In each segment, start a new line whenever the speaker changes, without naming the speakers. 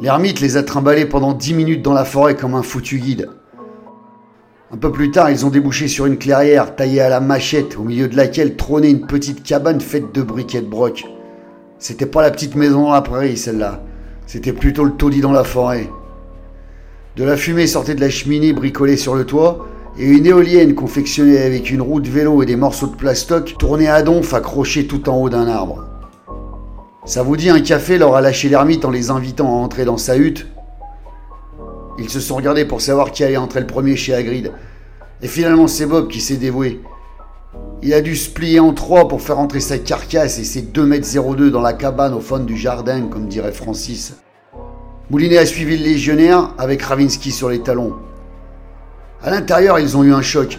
L'ermite les a trimballés pendant dix minutes dans la forêt comme un foutu guide. Un peu plus tard, ils ont débouché sur une clairière taillée à la machette, au milieu de laquelle trônait une petite cabane faite de briquets de broc. C'était pas la petite maison dans la prairie, celle-là. C'était plutôt le taudis dans la forêt. De la fumée sortait de la cheminée bricolée sur le toit, et une éolienne confectionnée avec une roue de vélo et des morceaux de plastoc tournait à donf accrochés tout en haut d'un arbre. Ça vous dit un café leur a lâché l'ermite en les invitant à entrer dans sa hutte ils se sont regardés pour savoir qui allait entrer le premier chez Hagrid. Et finalement, c'est Bob qui s'est dévoué. Il a dû se plier en trois pour faire entrer sa carcasse et ses 2,02 m dans la cabane au fond du jardin, comme dirait Francis. Moulinet a suivi le légionnaire avec Ravinsky sur les talons. À l'intérieur, ils ont eu un choc.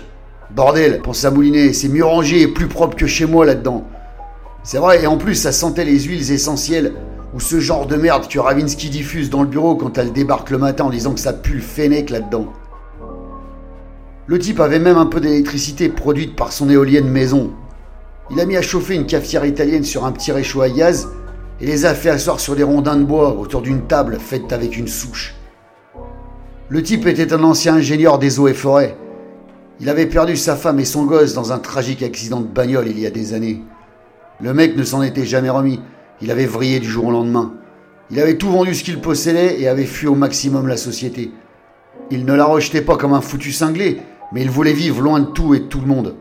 Bordel, pensa Moulinet, c'est mieux rangé et plus propre que chez moi là-dedans. C'est vrai, et en plus, ça sentait les huiles essentielles ou ce genre de merde que Ravinsky diffuse dans le bureau quand elle débarque le matin en disant que ça pue le fennec là-dedans. Le type avait même un peu d'électricité produite par son éolienne maison. Il a mis à chauffer une cafetière italienne sur un petit réchaud à gaz et les a fait asseoir sur des rondins de bois autour d'une table faite avec une souche. Le type était un ancien ingénieur des eaux et forêts. Il avait perdu sa femme et son gosse dans un tragique accident de bagnole il y a des années. Le mec ne s'en était jamais remis il avait vrillé du jour au lendemain. Il avait tout vendu ce qu'il possédait et avait fui au maximum la société. Il ne la rejetait pas comme un foutu cinglé, mais il voulait vivre loin de tout et de tout le monde.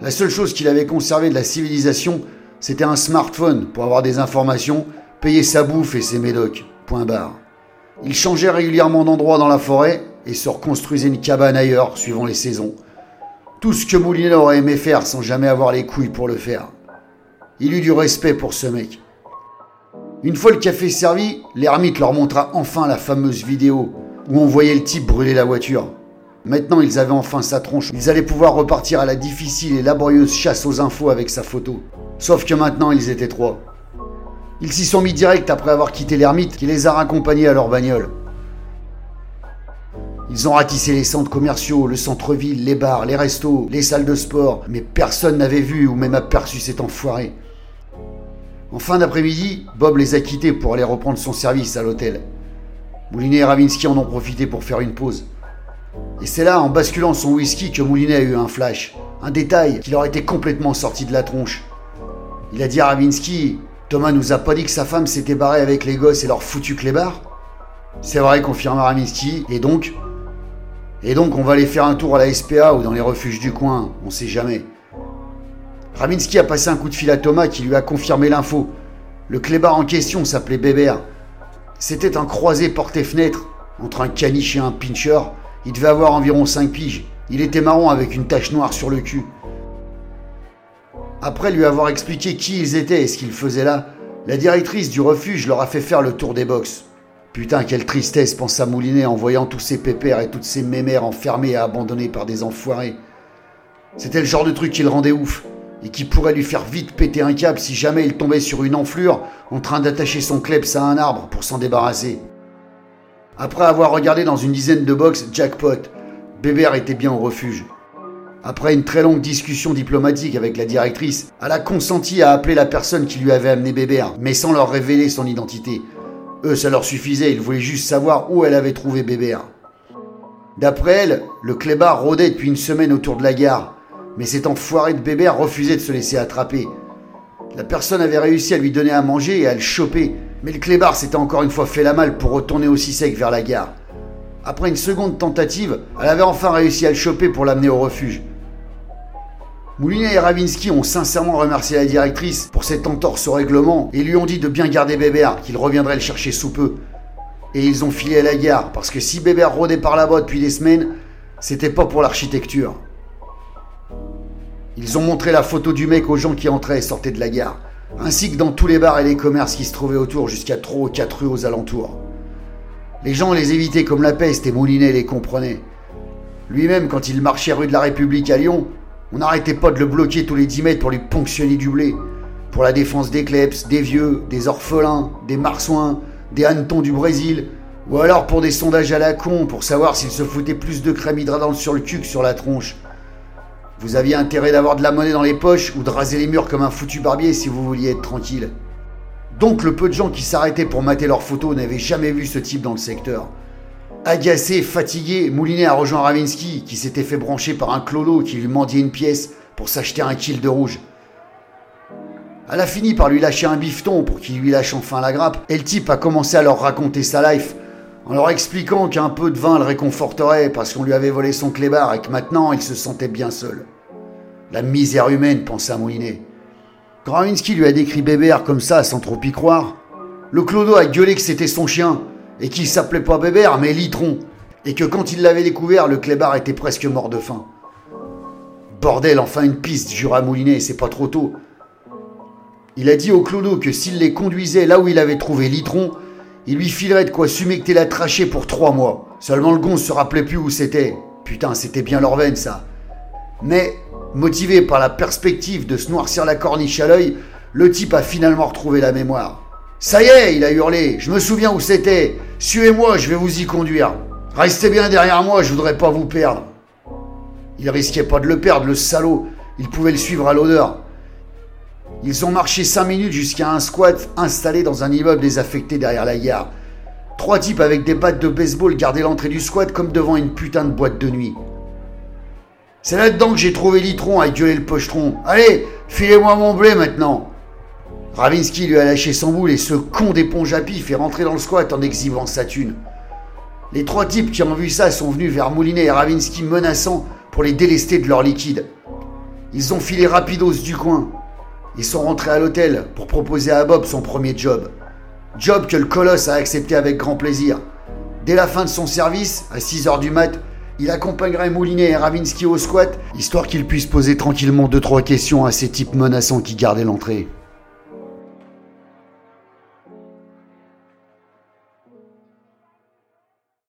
La seule chose qu'il avait conservé de la civilisation, c'était un smartphone pour avoir des informations, payer sa bouffe et ses médocs. Point barre. Il changeait régulièrement d'endroit dans la forêt et se reconstruisait une cabane ailleurs, suivant les saisons. Tout ce que Moulinet aurait aimé faire sans jamais avoir les couilles pour le faire. Il eut du respect pour ce mec. Une fois le café servi, l'ermite leur montra enfin la fameuse vidéo où on voyait le type brûler la voiture. Maintenant, ils avaient enfin sa tronche. Ils allaient pouvoir repartir à la difficile et laborieuse chasse aux infos avec sa photo. Sauf que maintenant, ils étaient trois. Ils s'y sont mis direct après avoir quitté l'ermite qui les a raccompagnés à leur bagnole. Ils ont ratissé les centres commerciaux, le centre-ville, les bars, les restos, les salles de sport, mais personne n'avait vu ou même aperçu cet enfoiré. En fin d'après-midi, Bob les a quittés pour aller reprendre son service à l'hôtel. Moulinet et Ravinsky en ont profité pour faire une pause. Et c'est là, en basculant son whisky, que Moulinet a eu un flash. Un détail qui leur était complètement sorti de la tronche. Il a dit à Ravinsky Thomas nous a pas dit que sa femme s'était barrée avec les gosses et leur foutu clébard? C'est vrai, confirme Ravinsky. Et donc? Et donc, on va aller faire un tour à la SPA ou dans les refuges du coin, on sait jamais. Ravinsky a passé un coup de fil à Thomas qui lui a confirmé l'info. Le clébard en question s'appelait Bébert. C'était un croisé porté-fenêtre entre un caniche et un pincher. Il devait avoir environ 5 piges. Il était marron avec une tache noire sur le cul. Après lui avoir expliqué qui ils étaient et ce qu'ils faisaient là, la directrice du refuge leur a fait faire le tour des box. Putain, quelle tristesse, pensa Moulinet en voyant tous ces pépères et toutes ces mémères enfermées et abandonnées par des enfoirés. C'était le genre de truc qui le rendait ouf et qui pourrait lui faire vite péter un câble si jamais il tombait sur une enflure en train d'attacher son kleps à un arbre pour s'en débarrasser. Après avoir regardé dans une dizaine de box jackpot, Bébert était bien au refuge. Après une très longue discussion diplomatique avec la directrice, elle a consenti à appeler la personne qui lui avait amené Bébert, mais sans leur révéler son identité. Eux, ça leur suffisait, ils voulaient juste savoir où elle avait trouvé Bébert. D'après elle, le clébard rôdait depuis une semaine autour de la gare, mais cet enfoiré de bébé refusait de se laisser attraper. La personne avait réussi à lui donner à manger et à le choper, mais le clébard s'était encore une fois fait la malle pour retourner aussi sec vers la gare. Après une seconde tentative, elle avait enfin réussi à le choper pour l'amener au refuge. Moulinet et Ravinsky ont sincèrement remercié la directrice pour cette entorse au règlement et lui ont dit de bien garder Bébert, qu'il reviendrait le chercher sous peu. Et ils ont filé à la gare, parce que si Bébert rôdait par là-bas depuis des semaines, c'était pas pour l'architecture. Ils ont montré la photo du mec aux gens qui entraient et sortaient de la gare, ainsi que dans tous les bars et les commerces qui se trouvaient autour jusqu'à trois ou quatre rues aux alentours. Les gens les évitaient comme la peste et Moulinet les comprenait. Lui-même, quand il marchait rue de la République à Lyon, on n'arrêtait pas de le bloquer tous les 10 mètres pour lui ponctionner du blé. Pour la défense des kleps, des vieux, des orphelins, des marsouins, des hannetons du Brésil, ou alors pour des sondages à la con pour savoir s'il se foutait plus de crème hydratante sur le cul que sur la tronche. Vous aviez intérêt d'avoir de la monnaie dans les poches ou de raser les murs comme un foutu barbier si vous vouliez être tranquille. Donc le peu de gens qui s'arrêtaient pour mater leurs photos n'avaient jamais vu ce type dans le secteur. Agacé, fatigué, Moulinet a rejoint Ravinsky, qui s'était fait brancher par un clodo qui lui mendiait une pièce pour s'acheter un kill de rouge. Elle a fini par lui lâcher un bifton pour qu'il lui lâche enfin la grappe, et le type a commencé à leur raconter sa life, en leur expliquant qu'un peu de vin le réconforterait parce qu'on lui avait volé son clébard et que maintenant il se sentait bien seul. La misère humaine, pensa Moulinet. Quand lui a décrit Bébert comme ça sans trop y croire, le clodo a gueulé que c'était son chien, et qu'il s'appelait pas Bébert mais Litron, et que quand il l'avait découvert, le clébard était presque mort de faim. Bordel, enfin une piste, jura Moulinet, c'est pas trop tôt. Il a dit au clodo que s'il les conduisait là où il avait trouvé Litron, il lui filerait de quoi sumecter la trachée pour trois mois. Seulement le gon se rappelait plus où c'était. Putain, c'était bien leur veine, ça. Mais, motivé par la perspective de se noircir la corniche à l'œil, le type a finalement retrouvé la mémoire. Ça y est, il a hurlé, je me souviens où c'était. Suivez-moi, je vais vous y conduire. Restez bien derrière moi, je voudrais pas vous perdre. Il risquait pas de le perdre, le salaud. Il pouvait le suivre à l'odeur. Ils ont marché cinq minutes jusqu'à un squat installé dans un immeuble désaffecté derrière la gare. Trois types avec des battes de baseball gardaient l'entrée du squat comme devant une putain de boîte de nuit. C'est là-dedans que j'ai trouvé Litron à gueuler le pochetron. Allez, filez-moi mon blé maintenant. Ravinsky lui a lâché son boule et ce con d'éponge à pif est rentré dans le squat en exhibant sa thune. Les trois types qui ont vu ça sont venus vers Moulinet et Ravinsky menaçant pour les délester de leur liquide. Ils ont filé rapidos du coin. Ils sont rentrés à l'hôtel pour proposer à Bob son premier job. Job que le colosse a accepté avec grand plaisir. Dès la fin de son service, à 6h du mat, il accompagnerait Moulinet et Ravinsky au squat, histoire qu'ils puissent poser tranquillement deux trois questions à ces types menaçants qui gardaient l'entrée.